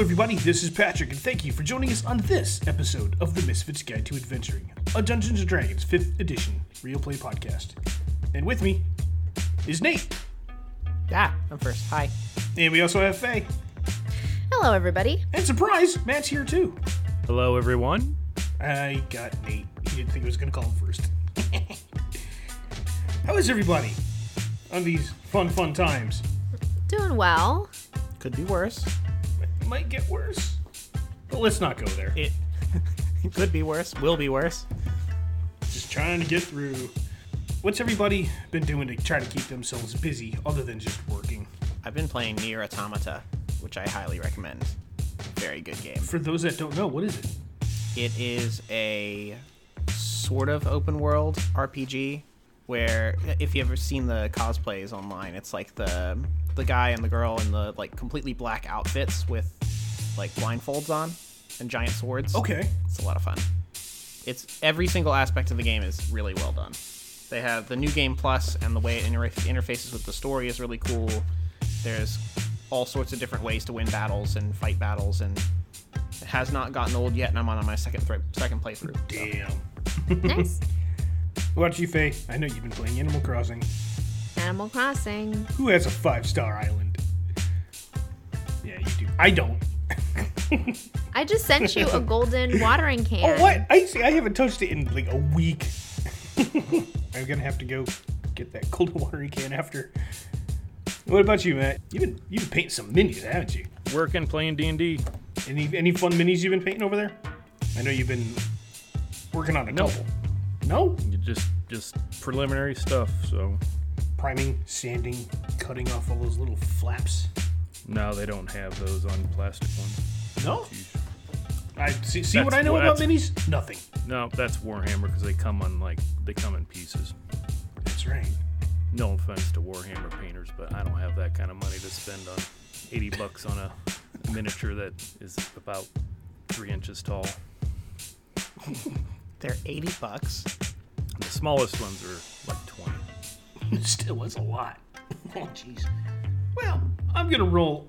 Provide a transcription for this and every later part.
everybody. This is Patrick, and thank you for joining us on this episode of the Misfits Guide to Adventuring, a Dungeons and Dragons 5th edition real play podcast. And with me is Nate, Ah, I'm first. Hi. and we also have Faye. Hello, everybody. And surprise, Matt's here too. Hello, everyone. I got Nate. He didn't think I was going to call him first. How is everybody on these fun, fun times? Doing well. Could be worse. It might get worse, but let's not go there. It, it could be worse. Will be worse. Just trying to get through. What's everybody been doing to try to keep themselves busy other than just working? I've been playing Nier Automata, which I highly recommend. Very good game. For those that don't know, what is it? It is a sort of open world RPG where if you ever seen the cosplays online, it's like the the guy and the girl in the like completely black outfits with like blindfolds on and giant swords. Okay. It's a lot of fun. It's every single aspect of the game is really well done. They have the new game plus, and the way it inter- interfaces with the story is really cool. There's all sorts of different ways to win battles and fight battles, and it has not gotten old yet. And I'm on my second thri- second playthrough. so- Damn. Nice. What about you, Faye? I know you've been playing Animal Crossing. Animal Crossing. Who has a five star island? Yeah, you do. I don't. I just sent you a golden watering can. Oh, what? I see. I haven't touched it in like a week. I'm gonna have to go get that cold watering can after. What about you, Matt? You've been you've been painting some minis, haven't you? Working, playing D and D. Any any fun minis you've been painting over there? I know you've been working on a No. couple. No? Just, just preliminary stuff. So Priming, sanding, cutting off all those little flaps. No, they don't have those on plastic ones. No. I see, see what I know about minis? Nothing. No, that's Warhammer because they come on like they come in pieces. That's right. No offense to Warhammer painters, but I don't have that kind of money to spend on 80 bucks on a miniature that is about three inches tall. They're 80 bucks. The smallest ones are like 20. Still was a lot. Oh, jeez. Well, I'm gonna roll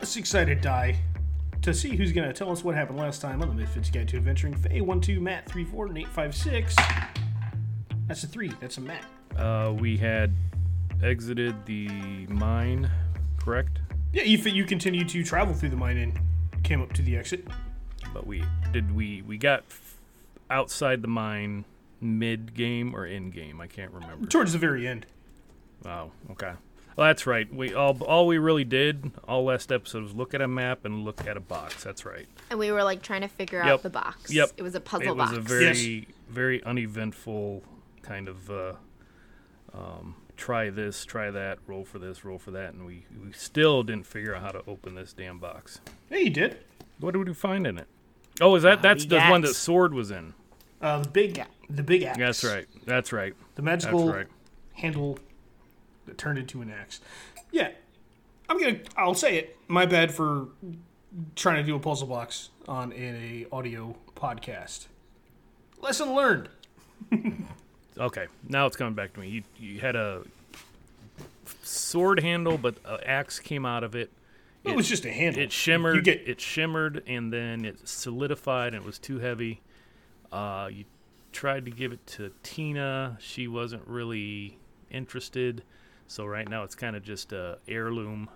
a six-sided die to see who's gonna tell us what happened last time on the Misfits Guide to Adventuring. Faye one two, Matt three four, Nate five six. That's a three. That's a Matt. Uh, we had exited the mine, correct? Yeah, you you continued to travel through the mine and came up to the exit. But we did we we got f- outside the mine mid game or end game. I can't remember. Towards the very end. Wow. Okay. Well, that's right. We all all we really did all last episode was look at a map and look at a box. That's right. And we were like trying to figure Yep. out the box. Yep. It was a puzzle box. it was box. a very very uneventful kind of uh, um, try this, try that, roll for this, roll for that, and we we still didn't figure out how to open this damn box. Yeah, you did. What did we find in it? Oh, is that that's the big one that sword was in? Uh, the big, Yeah. the big axe. That's right. That's right. The That's magical right. handle that turned into an axe. Yeah, I'm gonna. I'll say it. My bad for trying to do a puzzle box on in a audio podcast. Lesson learned. Okay, now it's coming back to me. You, you had a sword handle, but an axe came out of it. It, was just a handle. It shimmered. You get it shimmered, and then it solidified, and it was too heavy. Uh, you tried to give it to Tina. She wasn't really interested. So right now it's kind of just a heirloom,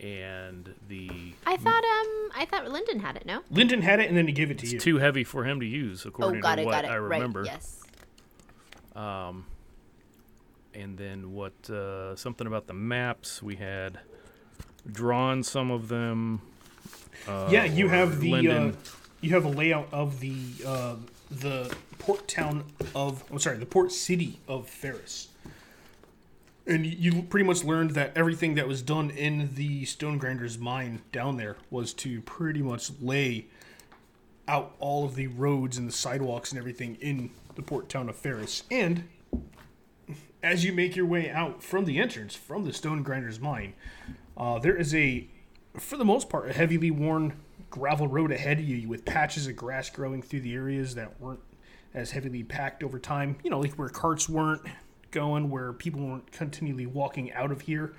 and the I thought um I thought Lyndon had it, no? Lyndon had it, and then he gave it to you. it's too heavy for him to use, Oh, according got to it, what got it. I remember. Right. Yes. Um, and then what? Uh, something about the maps. We had drawn some of them. Uh, yeah, you have the uh, you have a layout of the uh, the port town of I'm sorry, the port city of Ferris. And you you pretty much learned that everything that was done in the Stone Grinders mine down there was to pretty much lay out all of the roads and the sidewalks and everything in the port town of Ferris. And as you make your way out from the entrance from the Stone Grinders mine, uh, there is a, for the most part, a heavily worn gravel road ahead of you with patches of grass growing through the areas that weren't as heavily packed over time. You know, like where carts weren't going, where people weren't continually walking out of here.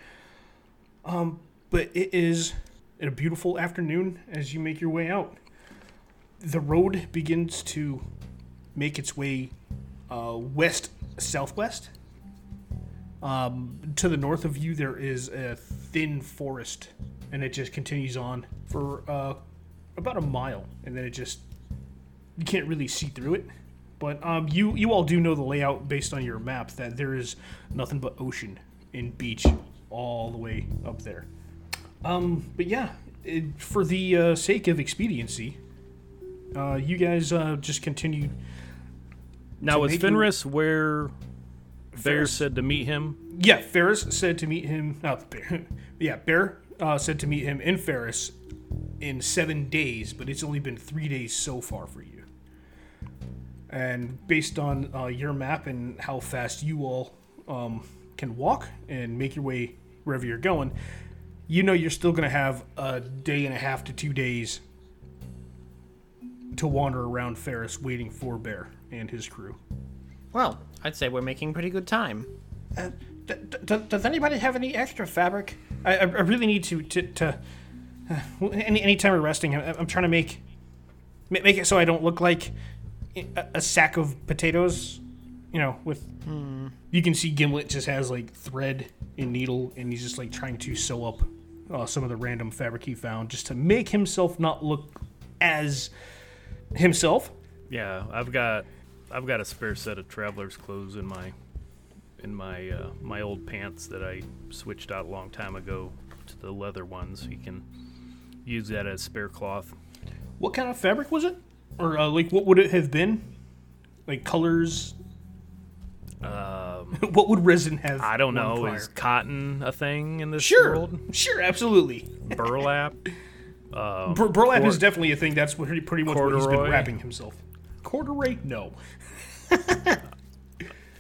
Um, but it is a beautiful afternoon as you make your way out. The road begins to make its way uh, west southwest. Um, to the north of you, there is a thin forest, and it just continues on for uh, about a mile, and then it just you can't really see through it. But um, you you all do know the layout based on your map that there is nothing but ocean and beach all the way up there. Um, but yeah, it, for the uh, sake of expediency, uh, you guys uh, just continue. Now, was make your- where Bear Ferris- said to meet him? Yeah, Ferris said to meet him. Not Bear. Yeah, Bear uh, said to meet him in Ferris in seven days, but it's only been three days so far for you. And based on uh, your map and how fast you all um, can walk and make your way wherever you're going, you know you're still going to have a day and a half to two days to wander around Ferris waiting for Bear and his crew. Well, I'd say we're making pretty good time. Uh, d- d- does anybody have any extra fabric? I, I really need to to, to uh, any anytime we're resting, I, I'm trying to make make it so I don't look like a, a sack of potatoes. You know, with you can see Gimlet just has like thread and needle, and he's just like trying to sew up uh, some of the random fabric he found, just to make himself not look as himself. Yeah, I've got I've got a spare set of traveler's clothes in my in my uh, my old pants that I switched out a long time ago to the leather ones. You can use that as spare cloth. What kind of fabric was it, or uh, like what would it have been? Like colors, Um, what would Resden have? I don't know. Is cotton a thing in this sure, world? sure, Sure, absolutely. Burlap. Um, Bur- burlap is definitely a thing. That's what, pretty much what he's been wrapping himself. Corduroy? No.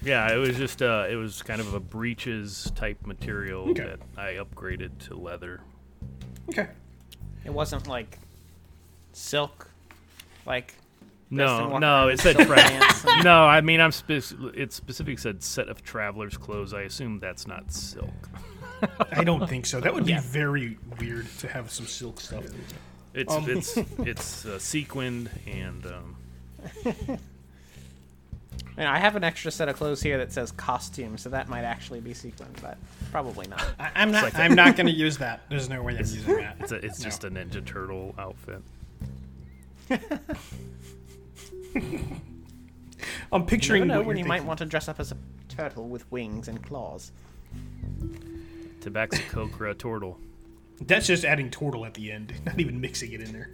Yeah, it was just uh, it was kind of a breeches type material Okay. that I upgraded to leather. Okay. It wasn't like silk, like No, Preston no, Walker it said silk tra- No, I mean I'm spec- it specifically said set of travelers clothes. I assume that's not silk. I don't think so. That would be Yeah. very weird to have some silk stuff. It's Um. it's it's uh, sequined and um, And I have an extra set of clothes here that says costume, so that might actually be sequined, but probably not. I, I'm not. like a- I'm not going to use that. There's no way I'm using that. it's a, it's No. just a Ninja Turtle outfit. I'm picturing never know what when you're you might want to dress up as a turtle with wings and claws. Tabaxicocra turtle. That's just adding turtle at the end, not even mixing it in there.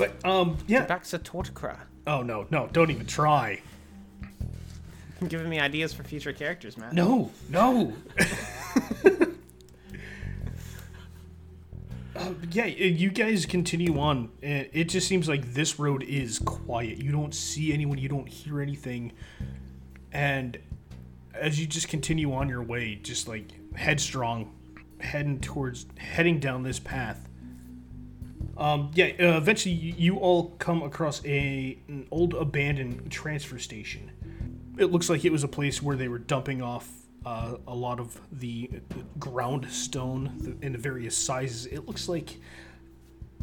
But um, yeah. Tabaxa torticra. Oh no, no! Don't even try. Giving me ideas for future characters, man. No, no. Uh, yeah, you guys continue on, and it just seems like this road is quiet. You don't see anyone, you don't hear anything, and as you just continue on your way, just like headstrong, heading towards, heading down this path. Um, yeah, uh, eventually you, all come across a an old abandoned transfer station it looks like it was a place where they were dumping off uh, a lot of the ground stone in various sizes. It looks like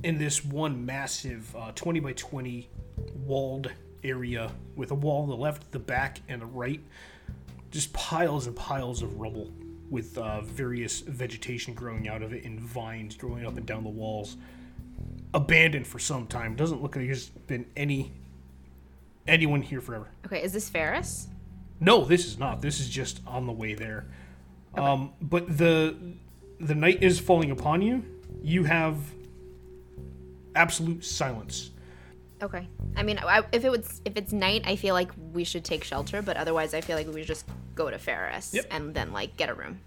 in this one massive uh, 20 by 20 walled area with a wall on the left, the back, and the right, just piles and piles of rubble with uh, various vegetation growing out of it and vines growing up and down the walls. Abandoned for some time. Doesn't look like there's been any anyone here forever. Okay, is this Ferris? No, this is not. This is just on the way there. Um, but the the night is falling upon you. You have absolute silence. Okay. I mean, I, if it was if it's night, I feel like we should take shelter, but otherwise, I feel like we just go to Ferris Yep. and then like get a room.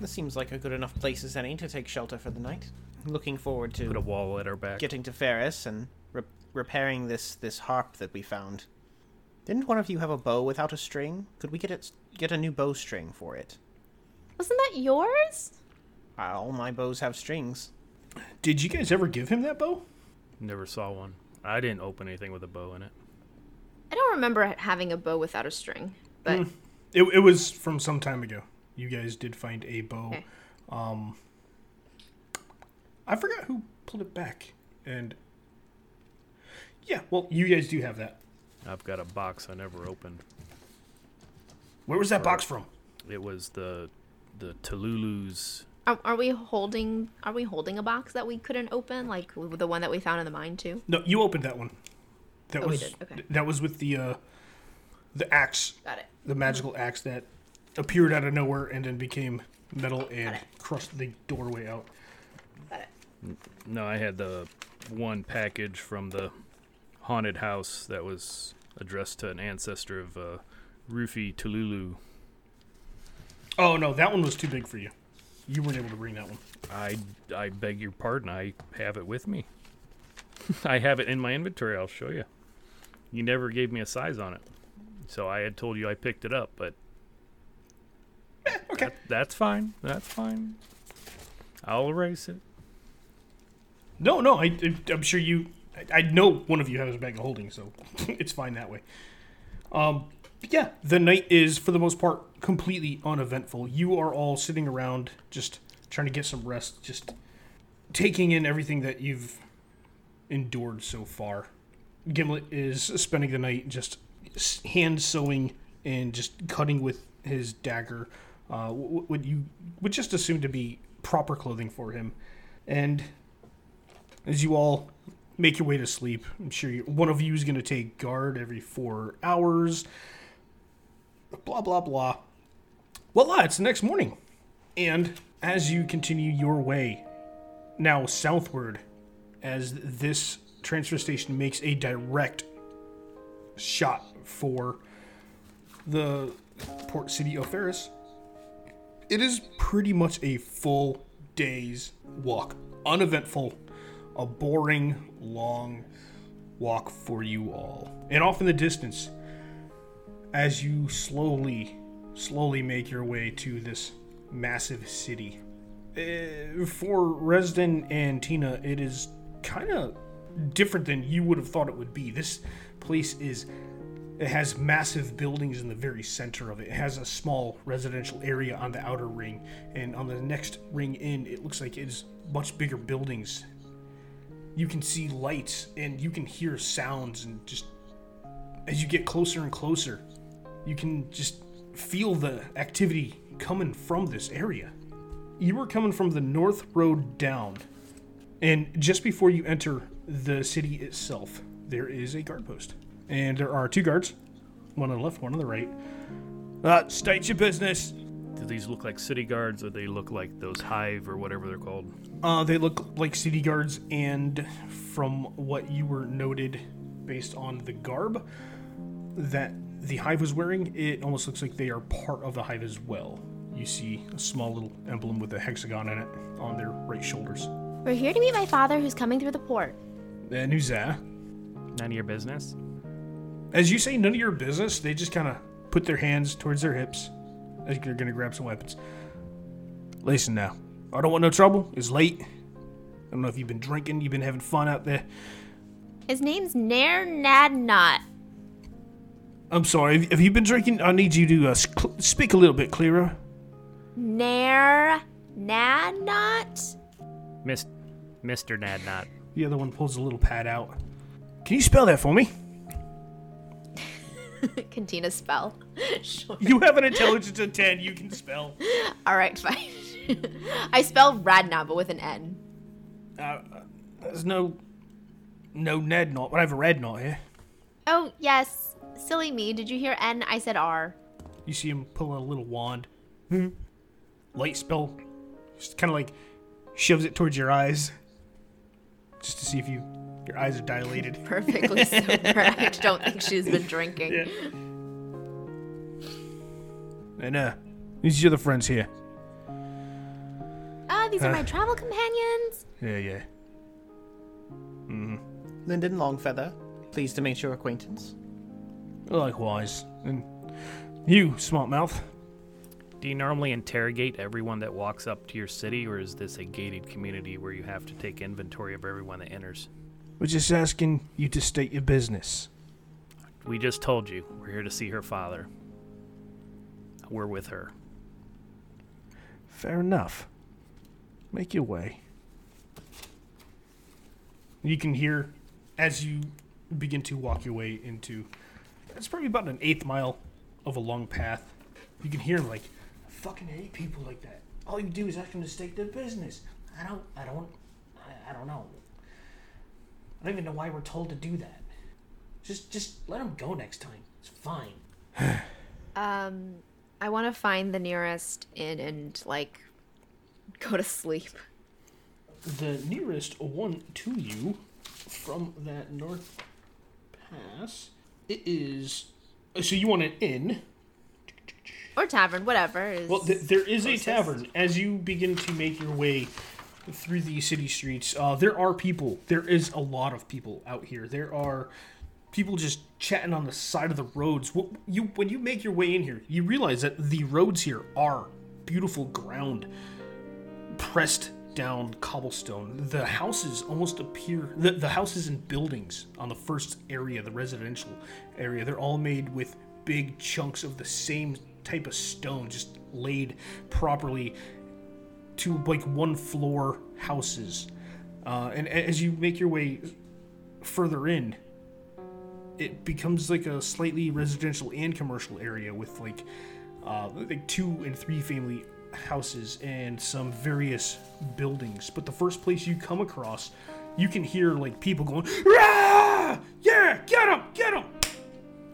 This seems like a good enough place as any to take shelter for the night. Looking forward to Put a wall at our back. getting to Ferris and re- repairing this this harp that we found. Didn't one of you have a bow without a string? Could we get it get a new bowstring for it? Wasn't that yours? Uh, all my bows have strings. Did you guys ever give him that bow? Never saw one. I didn't open anything with a bow in it. I don't remember having a bow without a string, but It, it was from some time ago. You guys did find a bow. Okay. Um, I forgot who pulled it back. And yeah, well, you guys do have that. I've got a box I never opened. Where was that box from? It was the the Tululu's. Are, are we holding? Are we holding a box that we couldn't open, like the one that we found in the mine too? No, you opened that one. That Oh, we was did, okay. that was with the uh, the axe, Got it. the magical axe that appeared out of nowhere and then became metal and it. crushed the doorway out. No, I had the one package from the haunted house that was addressed to an ancestor of uh, Rufy Tululu. Oh no, that one was too big for you. You weren't able to bring that one. I I beg your pardon. I have it with me. I have it in my inventory. I'll show you. You never gave me a size on it, so I had told you I picked it up, but Okay. that, that's fine. That's fine. I'll erase it. No, no, I, I'm sure you. I, I know one of you has a bag of holding, so it's fine that way. Um, yeah, the night is for the most part completely uneventful. You are all sitting around, just trying to get some rest, just taking in everything that you've endured so far. Gimlet is spending the night just hand sewing and just cutting with his dagger, uh, what you would just assume to be proper clothing for him, and as you all make your way to sleep. I'm sure you, one of you is going to take guard every four hours. Blah, blah, blah. Voila, ah, it's the next morning. And as you continue your way, now southward, as this transfer station makes a direct shot for the port city of Ferris, it is pretty much a full day's walk. Uneventful, a boring, long walk for you all. And off in the distance, as you slowly, slowly make your way to this massive city. Uh, for Resden and Tina, it is kind of different than you would have thought it would be. This place is it has massive buildings in the very center of it. It has a small residential area on the outer ring, and on the next ring in, it looks like it is much bigger buildings. You can see lights and you can hear sounds, and just as you get closer and closer, you can just feel the activity coming from this area. You are coming from the north road down, and just before you enter the city itself, there is a guard post. And there are two guards, one on the left, one on the right. Uh, state your business. Do these look like city guards, or they look like those hive or whatever they're called? Uh, they look like city guards, and from what you were noted based on the garb that the hive was wearing, it almost looks like they are part of the hive as well. You see a small little emblem with a hexagon in it on their right shoulders. We're here to meet my father who's coming through the port. And who's that? None of your business. As you say, none of your business, they just kind of put their hands towards their hips as they're going to grab some weapons. Listen now, I don't want no trouble. It's late. I don't know if you've been drinking, you've been having fun out there. His name's Nair Nad Not. I'm sorry, have- have you been drinking? I need you to uh, cl- speak a little bit clearer. Nair Nad Not? Miss, Mr. Nadnot. The other one pulls a little pad out. Can you spell that for me? Can Tina spell. sure. You have an intelligence of 10, you can spell. All right, fine. I spell Radna, but with an N. Uh, there's no. No Ned knot, but I have a red knot here. Oh, yes. Silly me. Did you hear N? I said R. You see him pull a little wand. Hmm. Light spell. Just kind of like shoves it towards your eyes. Just to see if you your eyes are dilated. Perfectly sober. I don't think she's been drinking. Yeah. And uh, these are the friends here. Ah, these are Uh. my travel companions. Yeah, yeah. Mm-hmm. Lyndon Longfeather. Pleased to make your acquaintance. Likewise. And you, smart mouth. Do you normally interrogate everyone that walks up to your city, or is this a gated community where you have to take inventory of everyone that enters? We're just asking you to state your business. We just told you we're here to see her father. We're with her. Fair enough. Make your way. You can hear as you begin to walk your way into. It's probably about an eighth mile of a long path. You can hear like, I fucking hate people like that. All you do is ask them to state their business. I don't. I don't. I, I don't know. I don't even know why we're told to do that. Just, just let them go next time. It's fine. Um, I want to find the nearest inn and like go to sleep. the nearest one to you from that north pass it is so you want an inn Or tavern, whatever. Is well th- there is a tavern as you begin to make your way through the city streets uh, there are people there is a lot of people out here there are people just chatting on the side of the roads Wh- you when you make your way in here you realize that the roads here are beautiful ground pressed down cobblestone. The houses almost appear the, the houses and buildings on the first area, the residential area, they're all made with big chunks of the same type of stone, just laid properly to like one floor houses. Uh, and as you make your way further in, it becomes like a slightly residential and commercial area with like uh, like two and three family houses and some various buildings. But the first place you come across, you can hear like people going, Rah! "Yeah, get him, get him!"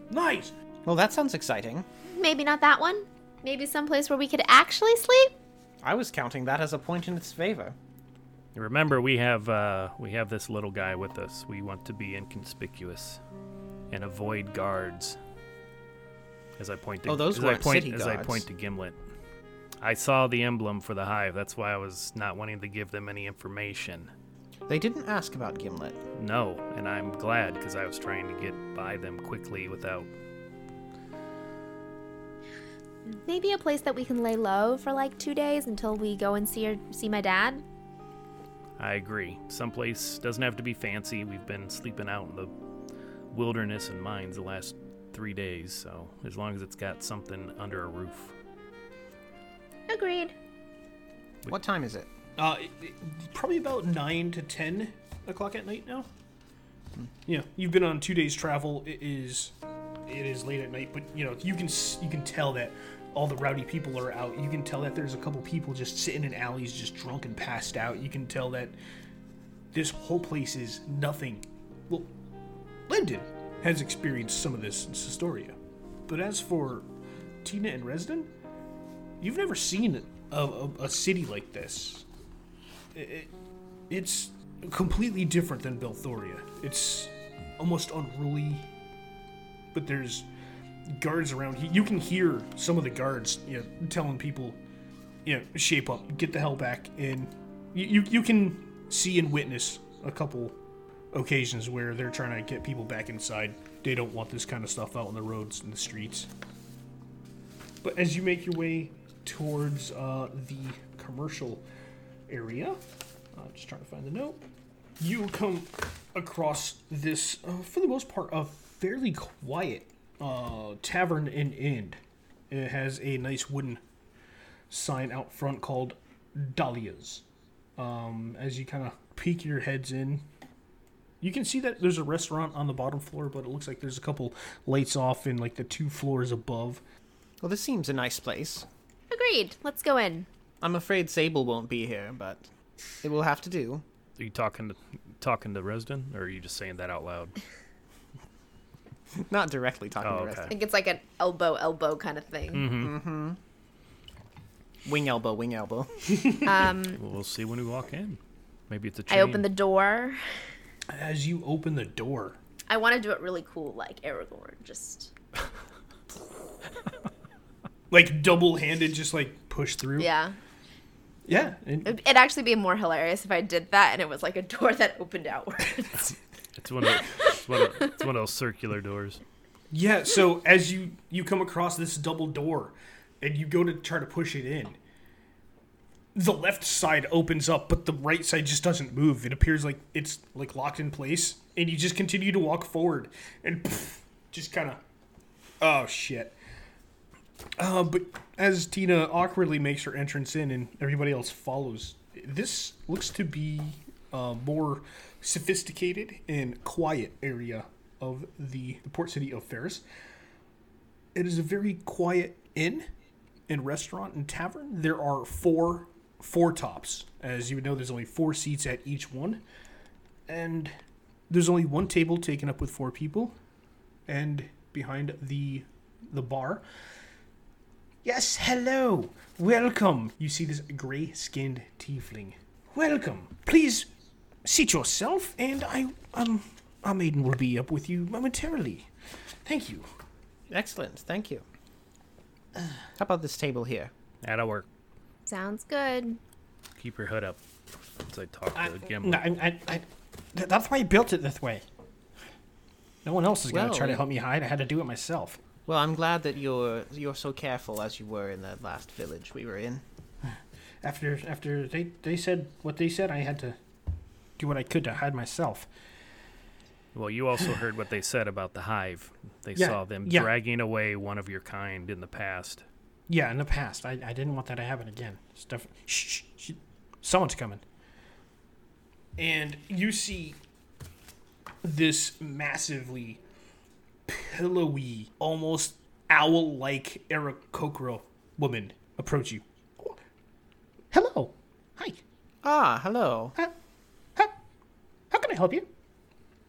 Nice. Well, that sounds exciting. Maybe not that one. Maybe someplace where we could actually sleep. I was counting that as a point in its favor. Remember, we have uh, we have this little guy with us. We want to be inconspicuous and avoid guards. As I point to Oh, those as I weren't point, city as I point to Gimlet. I saw the emblem for the hive. That's why I was not wanting to give them any information. They didn't ask about Gimlet. No, and I'm glad because I was trying to get by them quickly without. Maybe a place that we can lay low for like two days until we go and see her, see my dad. I agree. Someplace doesn't have to be fancy. We've been sleeping out in the wilderness and mines the last three days, so as long as it's got something under a roof. Agreed. What time is it? Uh, it- it- probably about nine to ten o'clock at night now. Yeah, you've been on two days travel. It is, it is late at night, but you know you can you can tell that all the rowdy people are out. You can tell that there's a couple people just sitting in alleys, just drunk and passed out. You can tell that this whole place is nothing. Well, Lyndon has experienced some of this in Sestoria, but as for Tina and Resden, you've never seen a, a, a city like this. It, it's completely different than Belthoria. It's almost unruly, but there's guards around. You- You can hear some of the guards, you know, telling people, you know, shape up, get the hell back, and you you, you can see and witness a couple occasions where they're trying to get people back inside. They don't want this kind of stuff out on the roads and the streets. But as you make your way towards uh, the commercial area, uh, just trying to find the note, you come across this, uh, for the most part, a fairly quiet uh, tavern and inn. It has a nice wooden sign out front called Dahlia's. Um, as you kind of peek your heads in, you can see that there's a restaurant on the bottom floor, but it looks like there's a couple lights off in like the two floors above. Well, this seems a nice place. Agreed. Let's go in. I'm afraid Sable won't be here, but it will have to do. Are you talking to talking to Resden, or are you just saying that out loud? Not directly talking Oh, to okay. I think it's like an elbow elbow kind of thing. mm-hmm Wing elbow, wing elbow. Um, Well, we'll see when we walk in. Maybe it's a I chain. I open the door. As you open the door, I want to do it really cool, like Aragorn. Just like double-handed, just like push through. yeah. yeah. It'd it'd actually be more hilarious if I did that and it was like a door that opened outwards. It's one of it's one of, it's one of those circular doors. Yeah, so as you you come across this double door and you go to try to push it in, the left side opens up, but the right side just doesn't move. It appears like it's like locked in place, and you just continue to walk forward and pff, just kind of oh shit. Uh, but as Tina awkwardly makes her entrance in and everybody else follows, this looks to be uh, more sophisticated and quiet area of the, the port city of Ferris. It is a very quiet inn and restaurant and tavern. There are four four tops. As you would know, there's only four seats at each one, and there's only one table taken up with four people, and behind the the bar. Yes, hello, welcome. You see this gray-skinned tiefling. Welcome. Please seat yourself, and I um our maiden will be up with you momentarily. Thank you. Excellent. Thank you. How about this table here? That'll work. Sounds good. Keep your hood up as I talk I, to Gimli. no, I, I, I, th- that's why I built it this way. No one else is going to Well, try to help me hide. I had to do it myself. Well, I'm glad that you're you're so careful as you were in the last village we were in. After after they, they said what they said, I had to do what I could to hide myself. Well, you also heard what they said about the hive. They Yeah, saw them yeah. dragging away one of your kind in the past. Yeah, in the past, I, I didn't want that to happen again. Stuff. Shh, shh, shh. Someone's coming. And you see this massively pillowy, almost owl-like Aarakocra woman approach you. Hello. Hi. Ah, hello. How, how, how can I help you?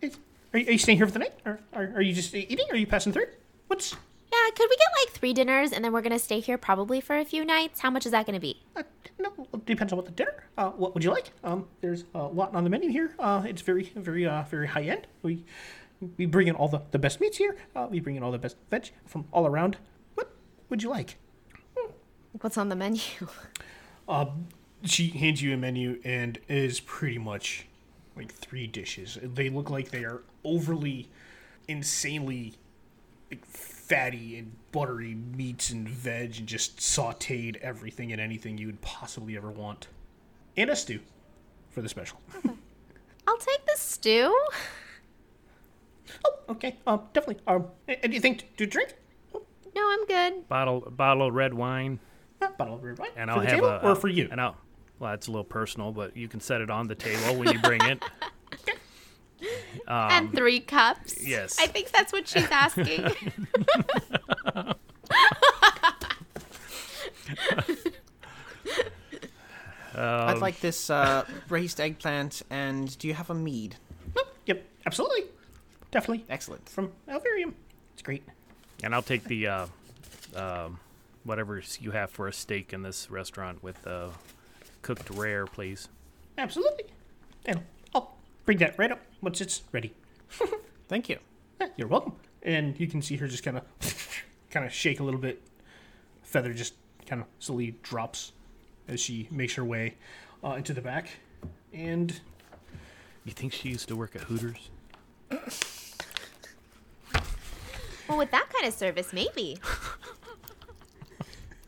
Is, are, you? are you staying here for the night? Or are, are you just eating? Or Are you passing through? What's... Yeah, could we get like three dinners and then we're gonna stay here probably for a few nights? How much is that gonna be? Uh, no, it depends on what the dinner. Uh, what would you like? Um, there's a lot on the menu here. Uh, it's very, very, uh, very high end. We we bring in all the, the best meats here. Uh, we bring in all the best veg from all around. What would you like? What's on the menu? Uh, she hands you a menu and is pretty much like three dishes. They look like they are overly, insanely like, fatty and buttery meats and veg and just sauteed everything and anything you would possibly ever want. And a stew for the special. I'll take the stew. oh, okay. Um, definitely. Um, and do you to drink? No, I'm good. Bottle, bottle of red wine, Uh, bottle of red wine and for I'll the have table a or for you. And I'll, well, that's a little personal, but you can set it on the table when you bring it. and three cups. yes. I think that's what she's asking. I'd like this uh, braised eggplant, and do you have a mead? Yep, absolutely, definitely Excellent. from Alvarium. It's great. And I'll take the uh, um, whatever you have for a steak in this restaurant with uh, cooked rare, please. Absolutely. And I'll bring that right up once it's ready. Thank you. Yeah, you're welcome. And you can see her just kind of, kind of shake a little bit. Feather just kind of slowly drops as she makes her way uh, into the back. And You think she used to work at Hooters? well, with that kind of service, maybe.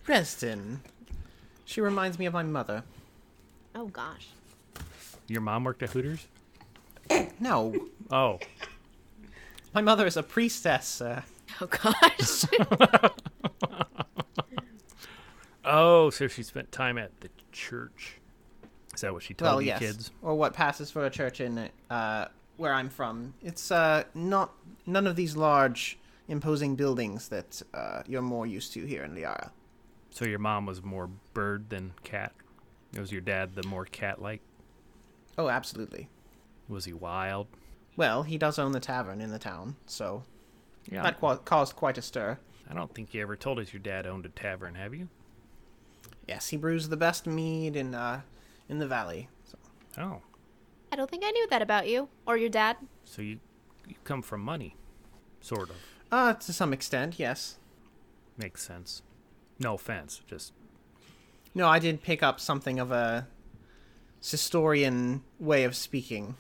Preston. She reminds me of my mother. Oh gosh. Your mom worked at Hooters? No, Oh, my mother is a priestess. Uh, Oh gosh. oh, so she spent time at the church. Is that what she told well, you yes, kids? or what passes for a church in uh, where I'm from. It's uh, not none of these large, imposing buildings that uh, you're more used to here in Liara. So your mom was more bird than cat. Was your dad the more cat-like? Oh, absolutely. Was he wild? Well, he does own the tavern in the town, so Yeah. that qua caused quite a stir. I don't think you ever told us your dad owned a tavern, have you? Yes, he brews the best mead in uh, in the valley. So, Oh, I don't think I knew that about you or your dad. so you you come from money, sort of. uh, to some extent, yes. Makes sense. No offense, just No, I did pick up something of a Sistorian way of speaking.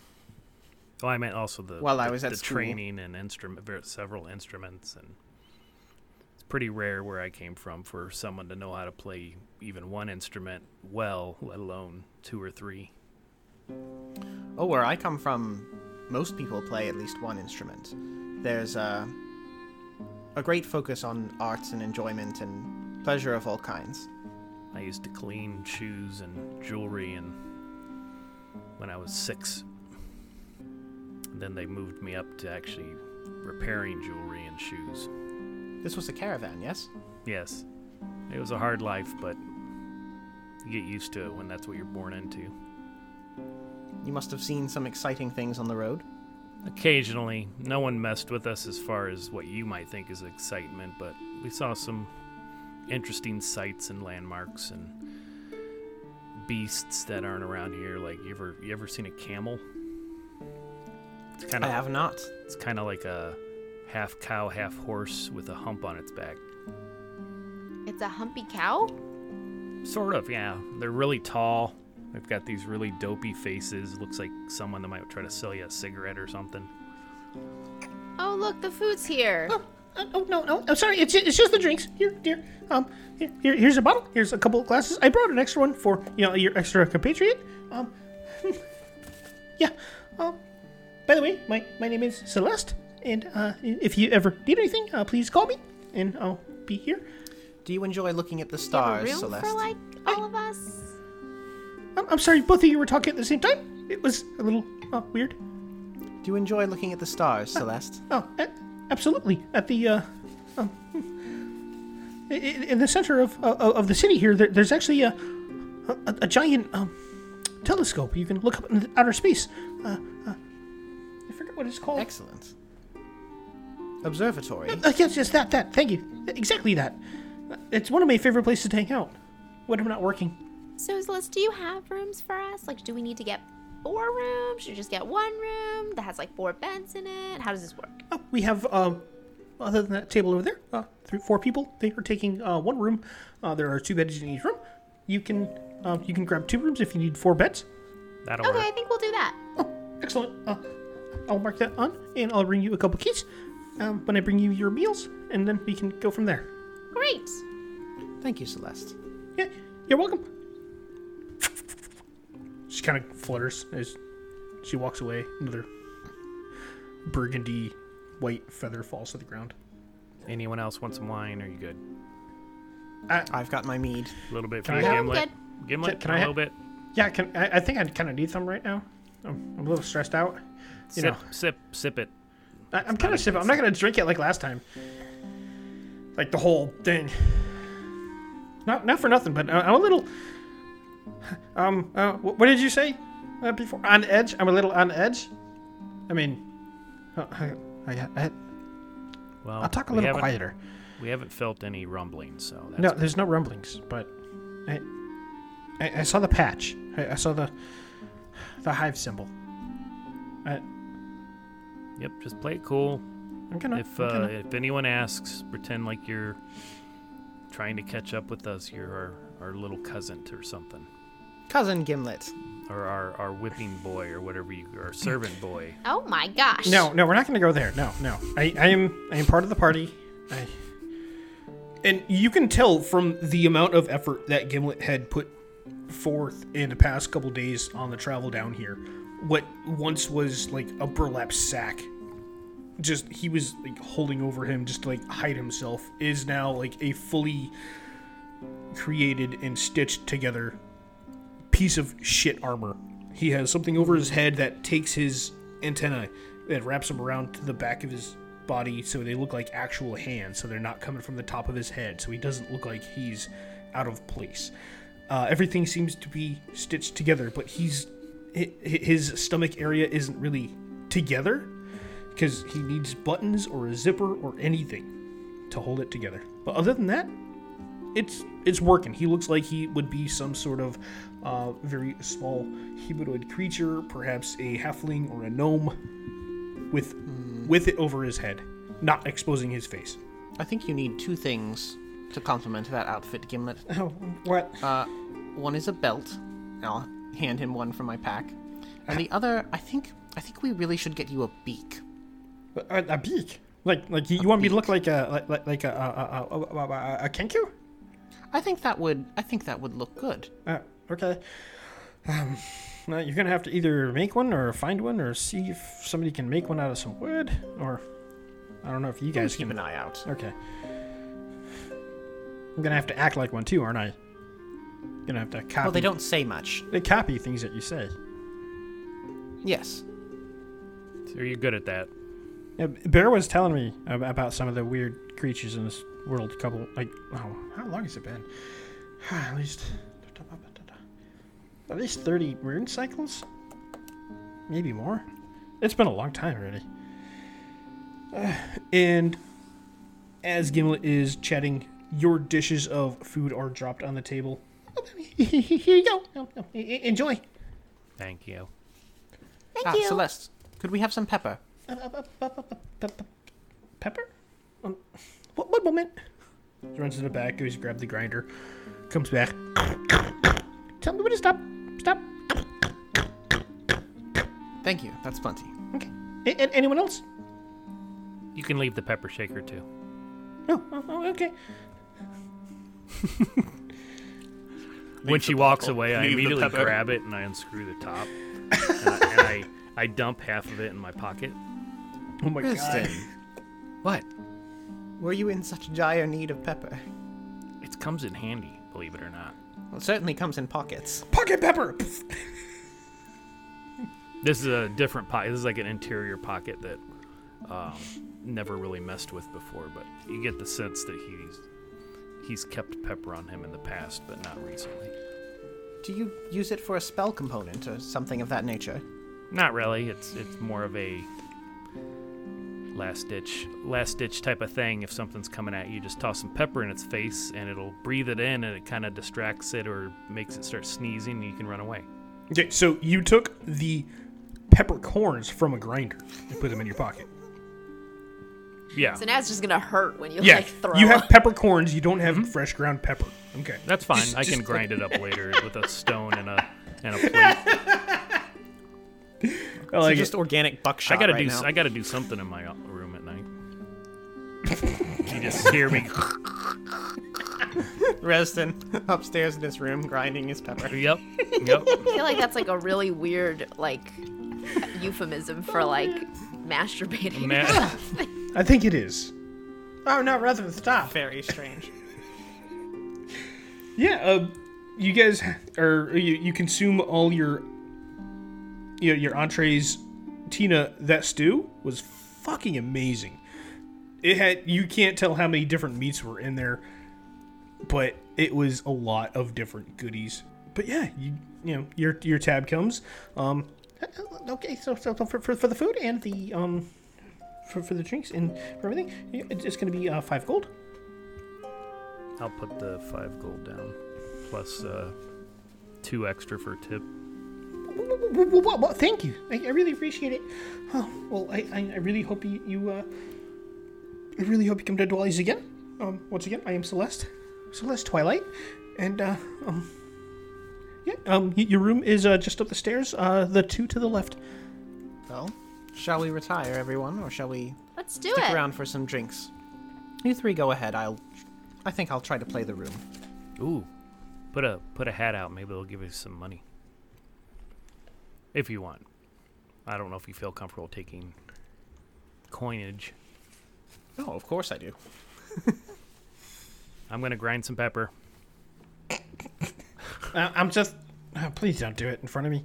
Oh, I meant also the While I was at the school. training and instrument, several instruments, and it's pretty rare where I came from for someone to know how to play even one instrument well, let alone two or three. Oh, where I come from, most people play at least one instrument. There's a, a great focus on arts and enjoyment and pleasure of all kinds. I used to clean shoes and jewelry and when I was six. And then they moved me up to actually repairing jewelry and shoes. This was a caravan, yes? Yes, it was a hard life, but you get used to it when that's what you're born into. You must have seen some exciting things on the road. Occasionally, no one messed with us as far as what you might think is excitement, but we saw some interesting sights and landmarks and beasts that aren't around here. Like you ever you ever seen a camel? It's kind I have not. it's kind of like a half cow, half horse with a hump on its back. It's a humpy cow? Sort of, yeah. They're really tall. They've got these really dopey faces. Looks like someone that might try to sell you a cigarette or something. Oh, look, the food's here. Uh, oh no, no, I'm sorry. It's it's just the drinks. Here, here. Um, here, here, here's a bottle. Here's a couple of glasses. I brought an extra one for you know your extra compatriot. Um, yeah. Um, by the way, my my name is Celeste, and uh, if you ever need anything, uh, please call me, and I'll be here. Do you enjoy looking at the Do you have stars, a room Celeste? for like all of us? I'm, I'm sorry, both of you were talking at the same time. It was a little uh, weird. Do you enjoy looking at the stars, Celeste? Oh, a- absolutely. At the uh, um, i- i- in the center of of, of the city here, there, there's actually a a, a giant um, telescope. You can look up into outer space. Uh, uh, I forget what it's called. Excellent. Observatory. Uh, yes, yes, that, that. Thank you. Exactly that. Uh, It's one of my favorite places to hang out when I'm not working. So, Celeste, do you have rooms for us? Like, do we need to get four rooms? Should we just get one room that has like four beds in it? How does this work? Oh, we have um, other than that table over there, uh, three, four people. They are taking uh, one room. Uh, there are two beds in each room. You can uh, you can grab two rooms if you need four beds. That'll work. Okay, I think we'll do that. Oh, excellent. Uh, I'll mark that on, and I'll bring you a couple keys um, when I bring you your meals, and then we can go from there. Great. Thank you, Celeste. Yeah, you're welcome. She kind of flutters as she walks away. Another burgundy white feather falls to the ground. Anyone else want some wine? Are you good? I've got my mead. A little bit for Can I you, have- I'm Gimlet. Gimlet, Can- can I a ha- little bit. Yeah, can I, I think I kind of need some right now. I'm, I'm a little stressed out. You Sip, know, sip, sip it. I, I'm kind of sipping. I'm not gonna drink it like last time. Like the whole thing. Not not for nothing, but uh, I'm a little. Um, uh, what did you say uh, before? On edge. I'm a little on edge. I mean, uh, I, I, I, Well, I'll talk a we little haven't- quieter. We haven't felt any rumblings, so that's No, there's no rumblings, but I, I, I saw the patch. I, I saw the, the hive symbol. I, Yep, just play it cool. I'm gonna. If I'm uh, gonna- if anyone asks, pretend like you're trying to catch up with us. You're our, our little cousin or something, Cousin Gimlet. or our, our whipping boy or whatever you, our servant boy. Oh my gosh. No, no, we're not going to go there. No, no. I, I am, I am part of the party. I, and you can tell from the amount of effort that Gimlet had put forth in the past couple days on the travel down here, what once was like a burlap sack, just he was like holding over him just to like hide himself, is now like a fully created and stitched together piece of shit armor. He has something over his head that takes his antennae that wraps them around to the back of his body so they look like actual hands, so they're not coming from the top of his head, so he doesn't look like he's out of place. Uh, everything seems to be stitched together, but he's hi- hi- his stomach area isn't really together because he needs buttons or a zipper or anything to hold it together. But other than that, it's it's working. He looks like he would be some sort of uh, very small humanoid creature, perhaps a halfling or a gnome, with with it over his head, not exposing his face. I think you need two things to complement that outfit, Gimlet. Oh, what? Uh, one is a belt. I'll hand him one from my pack. And the other, I think, I think we really should get you a beak. A, a beak? Like like you, you want me to look like a like like, like a a, a, a, a, a kenku? I think that would, I think that would look good. Uh, okay. Um, well, you're gonna have to either make one or find one or see if somebody can make one out of some wood or I don't know if you guys Keep can. an eye out. Okay. I'm gonna have to act like one too, aren't I? Gonna have to copy. Well, they don't say much. They copy things that you say. Yes. So you're good at that. Yeah, Bear was telling me about some of the weird creatures in this world. A couple, like, oh, how long has it been? at least, at least thirty rune cycles, maybe more. It's been a long time already. Uh, And as Gimlet is chatting, your dishes of food are dropped on the table. Here you go. Enjoy. Thank you. Thank ah, you. Celeste, could we have some pepper? Pepper? Um, what, one moment. He runs to the back, goes to grab the grinder, comes back. Tell me when to stop. Stop. Thank you. That's plenty. Okay. A- a- anyone else? You can leave the pepper shaker too. No. Oh, oh, okay. when she walks away, I Leave the immediately pepper. grab it and I unscrew the top, and, I, and I I dump half of it in my pocket. Oh my god. Kristen. What? Were you in such dire need of pepper? It comes in handy, believe it or not. Well, it certainly comes in pockets. Pocket pepper. This is a different pocket. This is like an interior pocket that um, never really messed with before, but you get the sense that he's he's kept pepper on him in the past, but not recently. Do you use it for a spell component or something of that nature? Not really. It's it's more of a last ditch last ditch type of thing. If something's coming at you, just toss some pepper in its face, and it'll breathe it in, and it kind of distracts it or makes it start sneezing, and you can run away. Okay, so you took the peppercorns from a grinder and put them in your pocket. Yeah, So now it's just gonna hurt when you Yeah, like throw. you have peppercorns. You don't have mm-hmm. fresh ground pepper. Okay, that's fine. Just- I can grind it up later with a stone and a and a plate. I So just it. organic buckshot I gotta right do now. I gotta do something in my uh, room at night. you just hear me. Resden upstairs in his room grinding his pepper. Yep, yep. I feel like that's like a really weird like euphemism for like masturbating. Ma- I think it is. oh no, rather than stop. Very strange. Yeah, uh, you guys are you, you consume all your you know, your entrees. Tina, that stew was fucking amazing. It had you can't tell how many different meats were in there, but it was a lot of different goodies. But yeah, you you know your your tab comes. Um, okay, so so for, for, for the food and the um for, for the drinks and for everything, it's it's gonna be uh, five gold. I'll put the five gold down, plus uh, two extra for tip. Well, well, well, well, thank you. I, I really appreciate it. Oh, well, I, I, I really hope you, you uh, I really hope you come to Dwally's again. Um, once again, I am Celeste, Celeste Twilight, and uh, um, yeah, um, y- your room is uh, just up the stairs. Uh, the two to the left. Well, shall we retire, everyone, or shall we Let's do stick it. around for some drinks? You three go ahead. I'll. I think I'll try to play the room. Ooh, put a put a hat out. Maybe they'll give you some money if you want. I don't know if you feel comfortable taking coinage. Oh, of course I do. I'm gonna grind some pepper. Uh, I'm just. Uh, please don't do it in front of me.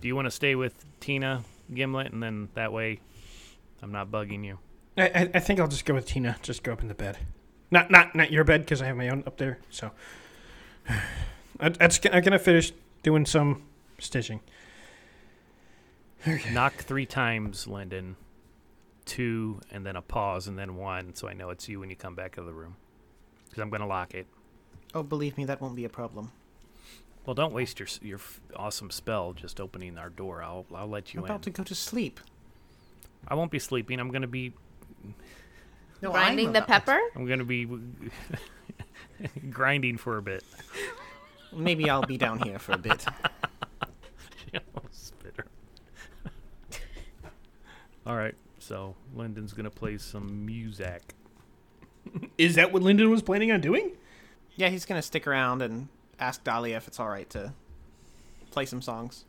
Do you want to stay with Tina Gimlet, and then that way, I'm not bugging you. I, I, I think I'll just go with Tina. Just go up in the bed. Not not not your bed because I have my own up there. So I, that's, I'm gonna finish doing some stitching. Knock three times, Lyndon. Two, and then a pause, and then one, so I know it's you when you come back to the room. Because I'm gonna lock it. Oh, believe me, that won't be a problem. Well, don't waste your your awesome spell just opening our door. I'll I'll let you I'm in. about to go to sleep. I won't be sleeping. I'm gonna be No, Grinding the pepper. I'm gonna be grinding for a bit. Maybe I'll be down here for a bit. All right, so Lyndon's gonna play some music. Is that what Lyndon was planning on doing? Yeah, he's gonna stick around and ask Dahlia if it's all right to play some songs.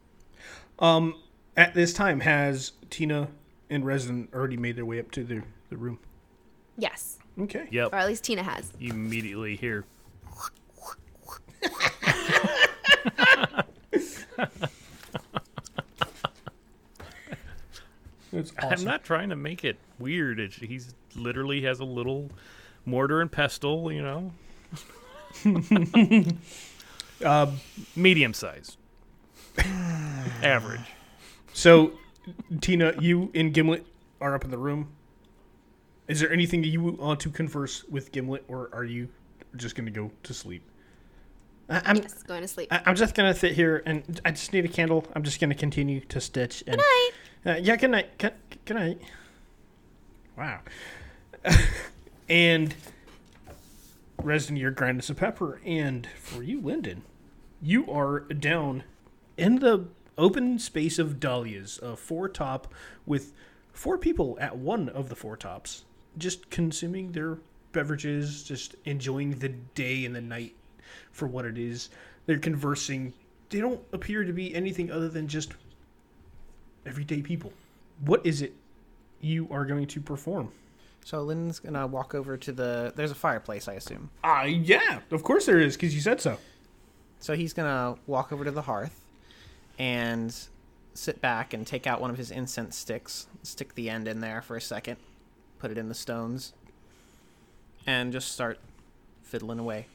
Um, at this time, has Tina and Resden already made their way up to the, the room? Yes, Okay. Yep. or at least Tina has. You immediately hear. It's awesome. I'm not trying to make it weird. It's, he's literally has a little mortar and pestle, you know, Um, medium size, average. so, Tina, you and Gimlet are up in the room. Is there anything that you want to converse with Gimlet, or are you just going to go to sleep? I, I'm Yes, going to sleep. I- I'm just gonna sit here and I just need a candle. I'm just gonna continue to stitch. And, Good night. Uh, yeah, good night. Good, night. Wow. and Resden, you're some pepper. And for you, Lyndon, you are down in the open space of dahlias, a four top with four people at one of the four tops, just consuming their beverages, just enjoying the day and the night for what it is. They're conversing. They don't appear to be anything other than just everyday people. What is it you are going to perform? So Lynn's gonna walk over to the. There's a fireplace, I assume. Ah, yeah, of course there is, because you said so. So he's gonna walk over to the hearth and sit back and take out one of his incense sticks, stick the end in there for a second, put it in the stones, and just start fiddling away.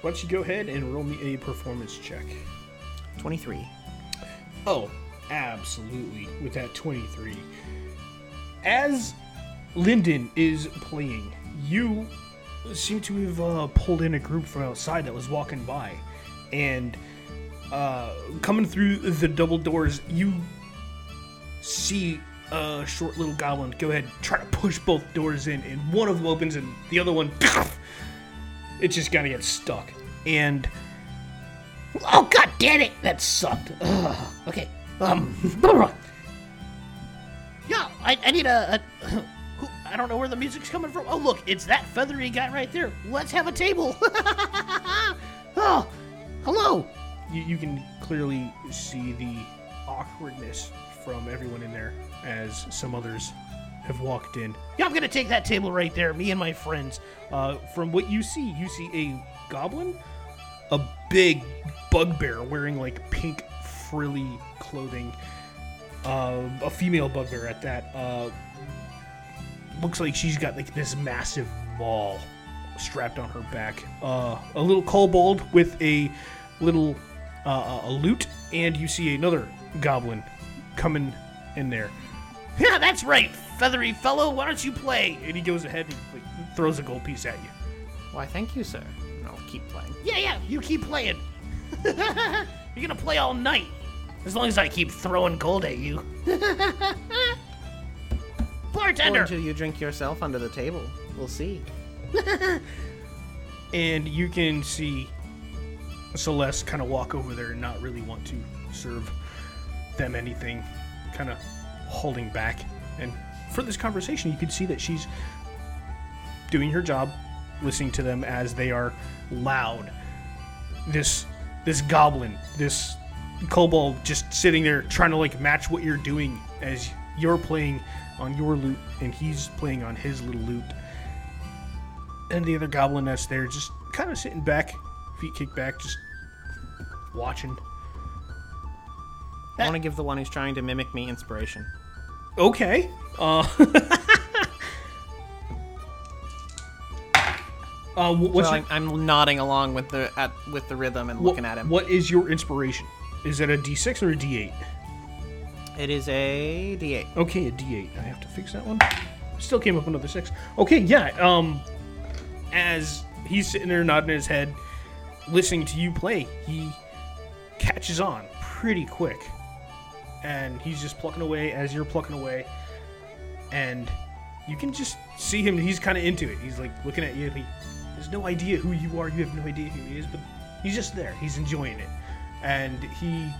Why don't you go ahead and roll me a performance check? 23. Oh, absolutely, with that 23. As Lyndon is playing, you seem to have uh, pulled in a group from outside that was walking by. And uh, coming through the double doors, you see a short little goblin go ahead try to push both doors in, and one of them opens and the other one, it just kind of gets stuck. And Oh god damn it! That sucked. Ugh. Okay. Um. Yeah, I, I need a, I don't know where the music's coming from. Oh look, it's that feathery guy right there. Let's have a table. oh, hello. you, you can clearly see the awkwardness from everyone in there as some others have walked in. Yeah, I'm gonna take that table right there. Me and my friends. Uh, from what you see, you see a goblin, a big bugbear wearing like pink frilly clothing, uh, a female bugbear at that. Uh, looks like she's got like this massive ball strapped on her back. Uh, a little kobold with a little uh, a lute, and you see another goblin coming in there. Yeah, that's right, feathery fellow. Why don't you play? And he goes ahead and like, throws a gold piece at you. Why, thank you, sir. And I'll keep playing. Yeah, yeah, you keep playing. You're gonna play all night. As long as I keep throwing gold at you. Or Bartender! until you drink yourself under the table. We'll see. and you can see Celeste kind of walk over there and not really want to serve them anything, kind of holding back. And for this conversation, you can see that she's doing her job, listening to them as they are loud. This this goblin, this kobold, just sitting there trying to like match what you're doing as you're playing on your lute and he's playing on his little lute and the other goblin that's there just kind of sitting back, feet kicked back, just watching. I want to give the one who's trying to mimic me inspiration. Okay. Uh, uh, what's so your, I'm, I'm nodding along with the at, with the rhythm and wh- looking at him. What is your inspiration? Is it a D6 or a D8? It is a D8. Okay, a D8. I have to fix that one. Still came up another six. Okay, yeah. Um, as he's sitting there nodding his head, listening to you play, he catches on pretty quick, and he's just plucking away as you're plucking away, and you can just see him. He's kind of into it. He's like looking at you. He has no idea who you are. You have no idea who he is, but he's just there. He's enjoying it, and he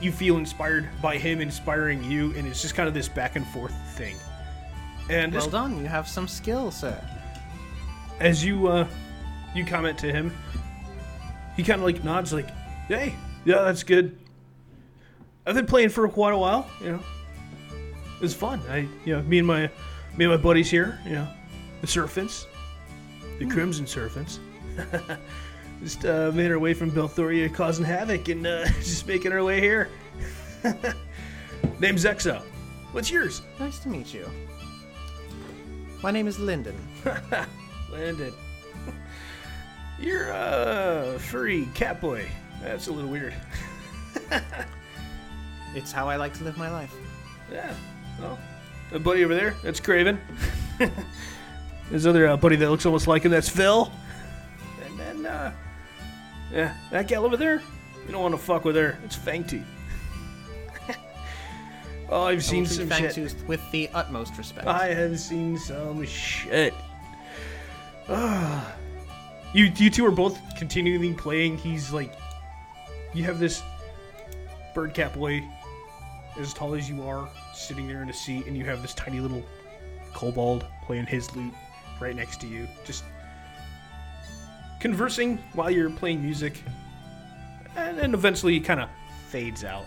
you feel inspired by him inspiring you, and it's just kind of this back and forth thing. And Well done. You have some skill, sir. as you uh, you comment to him, he kind of like nods, like, "Hey, yeah, that's good." I've been playing for quite a while, you know. it's fun. I, you know, me and my me and my buddies here, you know, the Serpents, the Crimson Serpents. just uh, made our way from Belthoria, causing havoc, and uh, just making our way here. Name's Exo. What's yours? Nice to meet you. My name is Lyndon. Landon. You're a furry cat boy. That's a little weird. It's how I like to live my life. Yeah. Well, a buddy over there, that's Craven. His other uh, buddy that looks almost like him, that's Phil. Yeah, that gal over there, you don't want to fuck with her. It's Fang Teeth. oh, I've seen some Fangtooth shit. with the utmost respect. I have seen some shit. You, you two are both continually playing. He's like, you have this bird cat boy as tall as you are sitting there in a seat, and you have this tiny little kobold playing his lute right next to you, just conversing while you're playing music, and then eventually kind of fades out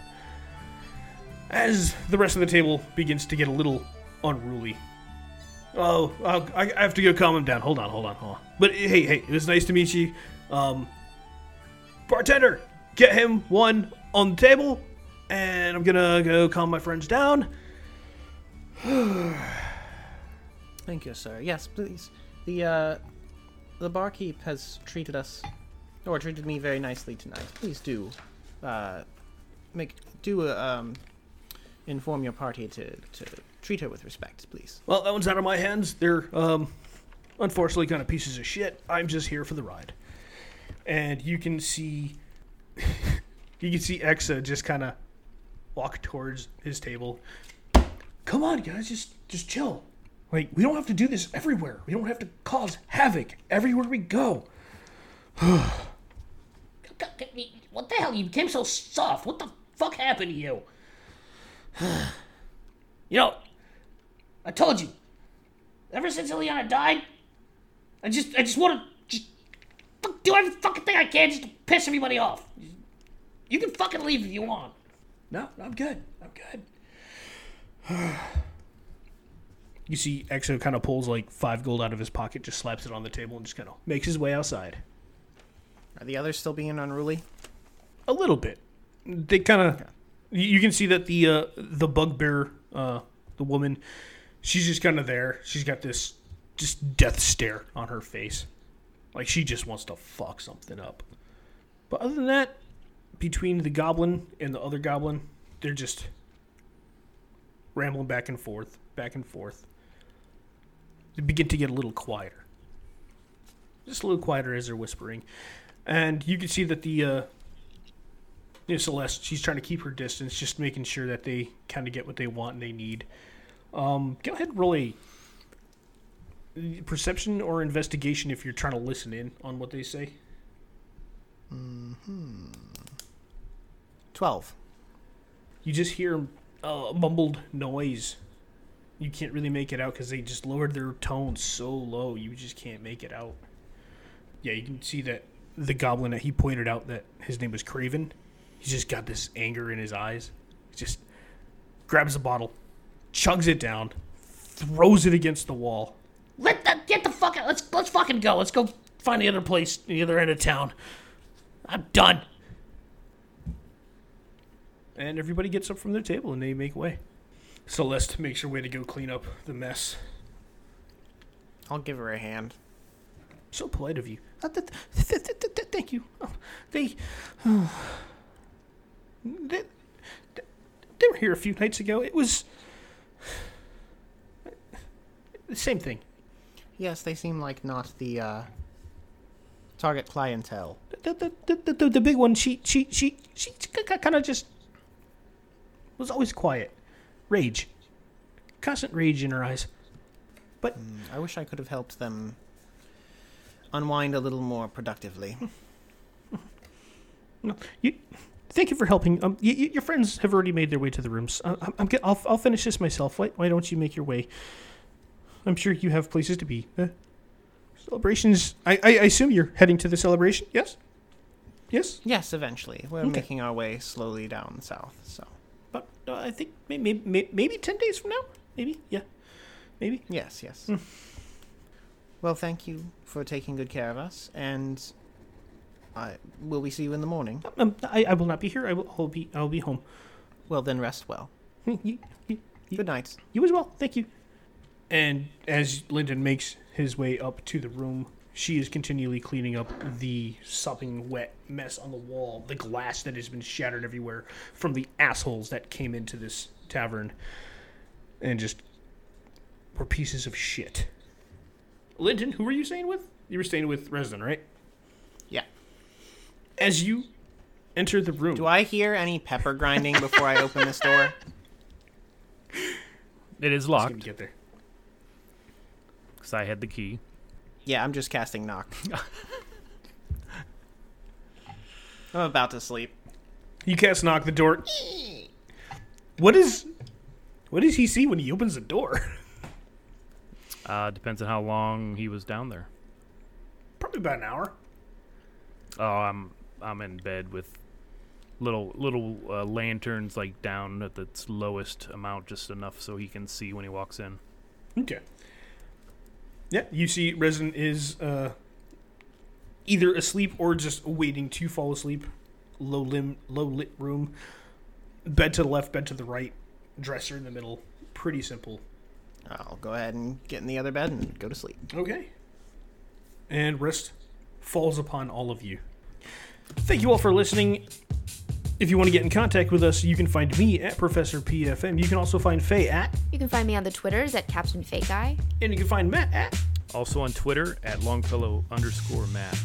as the rest of the table begins to get a little unruly. Oh, I I have to go calm him down. Hold on, hold on, hold on. But hey, hey, it was nice to meet you. Um, bartender, get him one on the table, and I'm gonna go calm my friends down. Thank you, sir. Yes, please. The uh, the barkeep has treated us, or treated me very nicely tonight. Please do, uh, make do uh, um, inform your party to to treat her with respect, please. Well, that one's out of my hands. They're um, unfortunately kind of pieces of shit. I'm just here for the ride, and you can see, you can see Exo just kind of walk towards his table. Come on, guys, just just chill. Like we don't have to do this everywhere. We don't have to cause havoc everywhere we go. What the hell? You became so soft. What the fuck happened to you? you know, I told you. Ever since Ileana died, I just, I just want to just do every fucking thing I can just to piss everybody off. You can fucking leave if you want. No, I'm good. I'm good. you see, Exo kind of pulls like five gold out of his pocket, just slaps it on the table, and just kind of makes his way outside. Are the others still being unruly? A little bit. They kind of. You can see that the uh, the bugbear, uh, the woman, she's just kind of there. She's got this just death stare on her face, like she just wants to fuck something up. But other than that, between the goblin and the other goblin, they're just rambling back and forth, back and forth. Begin to get a little quieter, just a little quieter as they're whispering, and you can see that the uh, you know, Celeste, she's trying to keep her distance, just making sure that they kind of get what they want and they need. Um, go ahead and roll a perception or investigation if you're trying to listen in on what they say. Hmm. Twelve. You just hear a mumbled noise. You can't really make it out because they just lowered their tone so low, you just can't make it out. Yeah, you can see that the goblin that he pointed out that his name was Craven. He's just got this anger in his eyes. He just grabs the bottle, chugs it down, throws it against the wall. Let that get the fuck out. Let's let's fucking go. Let's go find the other place, the other end of town. I'm done. And everybody gets up from their table and they make way. Celeste makes her way to go clean up the mess. I'll give her a hand. So polite of you. Uh, th- th- th- th- th- thank you. Oh, they, oh, they, they were here a few nights ago. It was the same thing. Yes, they seem like not the uh, target clientele. The, the, the, the, the big one, she, she, she, she kind of just was always quiet. Rage. Constant rage in her eyes. But I wish I could have helped them unwind a little more productively. No, you. Thank you for helping. Um, y- y- your friends have already made their way to the rooms. Uh, I'm, I'm, I'll, I'll finish this myself. Why, why don't you make your way? I'm sure you have places to be. Uh, celebrations. I, I, I assume you're heading to the celebration. Yes. Yes. yes, eventually. We're Okay. making our way slowly down south, so. But uh, I think maybe, maybe maybe ten days from now. Maybe. Yeah. Maybe. Yes, yes. well, thank you for taking good care of us, and I will we see you in the morning? Um, I, I will not be here. I will I'll be I'll be home. Well, then rest well. You, you, Good night. You as well. Thank you. And as Lyndon makes his way up to the room, she is continually cleaning up the sopping wet mess on the wall, the glass that has been shattered everywhere from the assholes that came into this tavern and just were pieces of shit. Linton, who were you staying with? You were staying with Resden, right? Yeah. As you enter the room, Do I hear any pepper grinding before I open this door? It is locked get there. because I had the key. Yeah, I'm just casting knock. I'm about to sleep. You cast knock the door. What is what does he see when he opens the door? Uh, depends on how long he was down there. Probably about an hour. Oh, I'm I'm in bed with little little uh, lanterns like down at the lowest amount, just enough so he can see when he walks in. Okay. Yeah, you see Resden is uh, either asleep or just waiting to fall asleep. Low limb, low lit room. Bed to the left, bed to the right, dresser in the middle. Pretty simple. I'll go ahead and get in the other bed and go to sleep. Okay. And rest falls upon all of you. Thank you all for listening. If you want to get in contact with us, you can find me at Professor PFM. You can also find Faye at, You can find me on the Twitters at Captain Fake Guy. and you can find Matt at, Also on Twitter at Longfellow underscore Matt.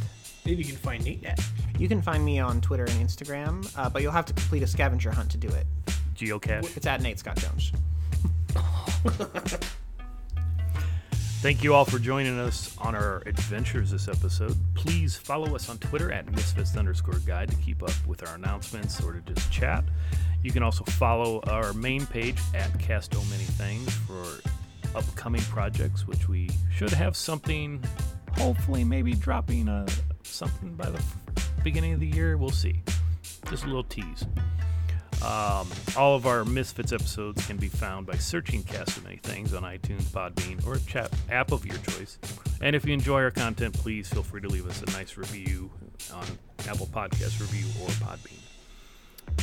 and you can find Nate at. You can find me on Twitter and Instagram, uh, but you'll have to complete a scavenger hunt to do it. Geocache. It's at Nate Scott Jones. Thank you all for joining us on our adventures this episode. Please follow us on Twitter at Misfits underscore guide to keep up with our announcements or to just chat. You can also follow our main page at Cast of Many Things for upcoming projects, which we should have something, hopefully, maybe dropping uh, something by the beginning of the year. We'll see. Just a little tease. Um, all of our Misfits episodes can be found by searching Cast of Many Things on iTunes, Podbean, or chat app of your choice. And if you enjoy our content, please feel free to leave us a nice review on Apple Podcast Review or Podbean.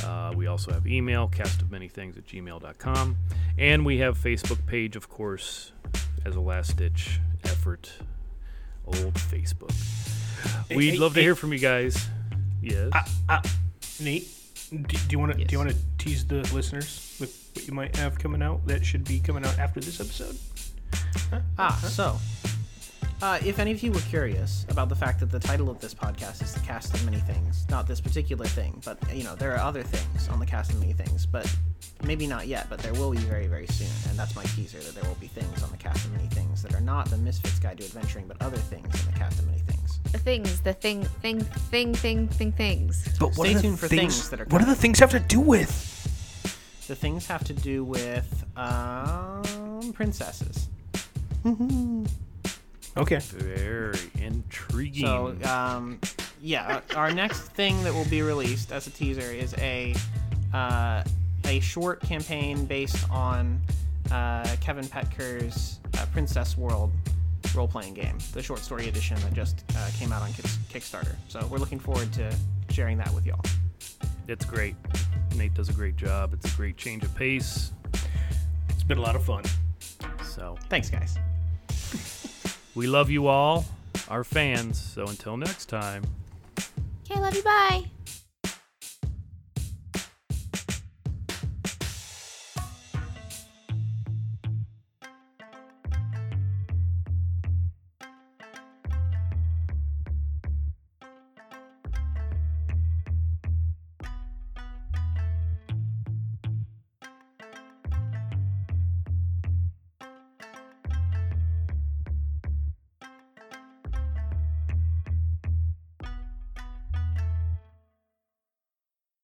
Uh, we also have email, castofmanythings at gmail.com. And we have Facebook page, of course, as a last-ditch effort. Old Facebook. We'd hey, love to hey. hear from you guys. Yes. Nate, do, do you want to do you want to tease the listeners with what you might have coming out that should be coming out after this episode? Ah, so. Uh, if any of you were curious about the fact that the title of this podcast is the cast of many things, not this particular thing, but you know there are other things on the cast of many things, but maybe not yet, but there will be very very soon, and that's my teaser that there will be things on the cast of many things that are not the Misfits Guide to Adventuring, but other things in the cast of many things. The things, the thing, thing, thing, thing, thing, things. But Stay tuned for things that are What do the things have to do with? The things have to do with um, princesses. Okay. Very intriguing. So, um, yeah, uh, our next thing that will be released as a teaser is a uh, a short campaign based on uh, Kevin Petker's uh, Princess World role playing game, the short story edition that just uh, came out on Kickstarter. So we're looking forward to sharing that with y'all. It's great. Nate does a great job. It's a great change of pace. It's been a lot of fun. So Thanks, guys. we love you all, our fans. So until next time. Okay, love you. Bye.